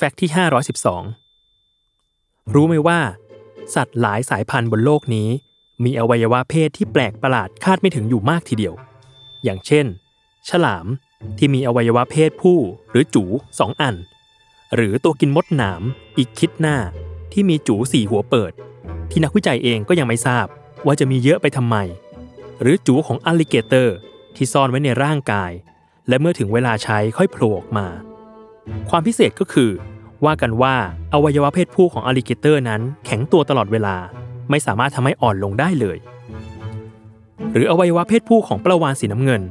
fact ที่ 512 รู้ไหมว่า สัตว์หลายสายพันธุ์บนโลกนี้ มีอวัยวะเพศที่แปลกประหลาดคาดไม่ถึงอยู่มากทีเดียว อย่างเช่น ฉลามที่มีอวัยวะเพศผู้หรือจู๋สองอัน หรือตัวกินมดหนาม echidna ที่มีจู๋สี่หัวเปิด ที่นักวิจัยเองก็ยังไม่ทราบว่าจะมีเยอะไปทำไม หรือจู๋ของ alligator ที่ซ่อนไว้ในร่างกาย และเมื่อถึงเวลาใช้ค่อยโผล่ออกมา ความพิเศษก็คือ ว่ากันว่าอวัยวะเพศผู้ของ alligator นั้นแข็งตัวตลอดเวลา ไม่สามารถทำให้อ่อนลงได้เลย หรืออวัยวะเพศผู้ของปลาวาฬสีน้ำเงิน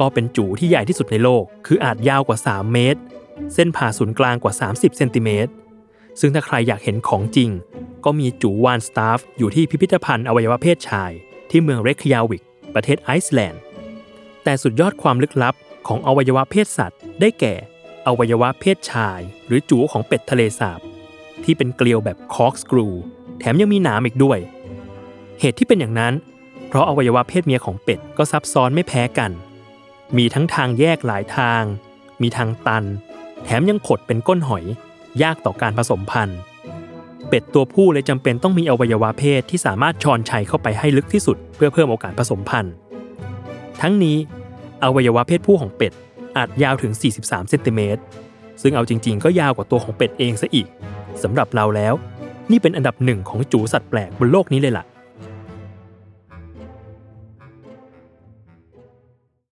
ก็เป็นจู๋ที่ใหญ่ที่สุดในโลก คืออาจยาวกว่า 3 เมตร เส้นผ่าศูนย์กลางกว่า 30เซนติเมตรซึ่งถ้าใครอยากเห็นของจริง ก็มีจู๋วาฬสตัฟฟ์อยู่ที่พิพิธภัณฑ์อวัยวะเพศชาย ที่เมืองเรคยาวิก ประเทศไอซ์แลนด์ แต่สุดยอดความลึกลับของอวัยวะเพศสัตว์ ได้แก่ อวัยวะเพศชาย หรือจูของเป็ดทะเลสาบ ที่เป็นเกลียวแบบคอร์กสกรู แถมยังมีหนามอีกด้วย เหตุที่เป็นอย่างนั้น เพราะอวัยวะเพศเมียของเป็ดก็ซับซ้อนไม่แพ้กัน มีทั้งทางแยกหลายทาง มีทางตัน แถมยังขดเป็นก้นหอย ยากต่อการผสมพันธุ์ เป็ดตัวผู้เลยจำเป็นต้องมีอวัยวะเพศที่สามารถชอนชัยเข้าไปให้ลึกที่สุด เพื่อเพิ่มโอกาสผสมพันธุ์ ทั้งนี้อวัยวะเพศผู้ของเป็ด อาจยาวถึง 43 เซนติเมตร ซึ่งเอาจริง ๆ ก็ยาวกว่าตัวของเป็ดเองซะอีก สำหรับเราแล้ว นี่เป็นอันดับหนึ่งของจูสัตว์แปลกบนโลกนี้เลยล่ะ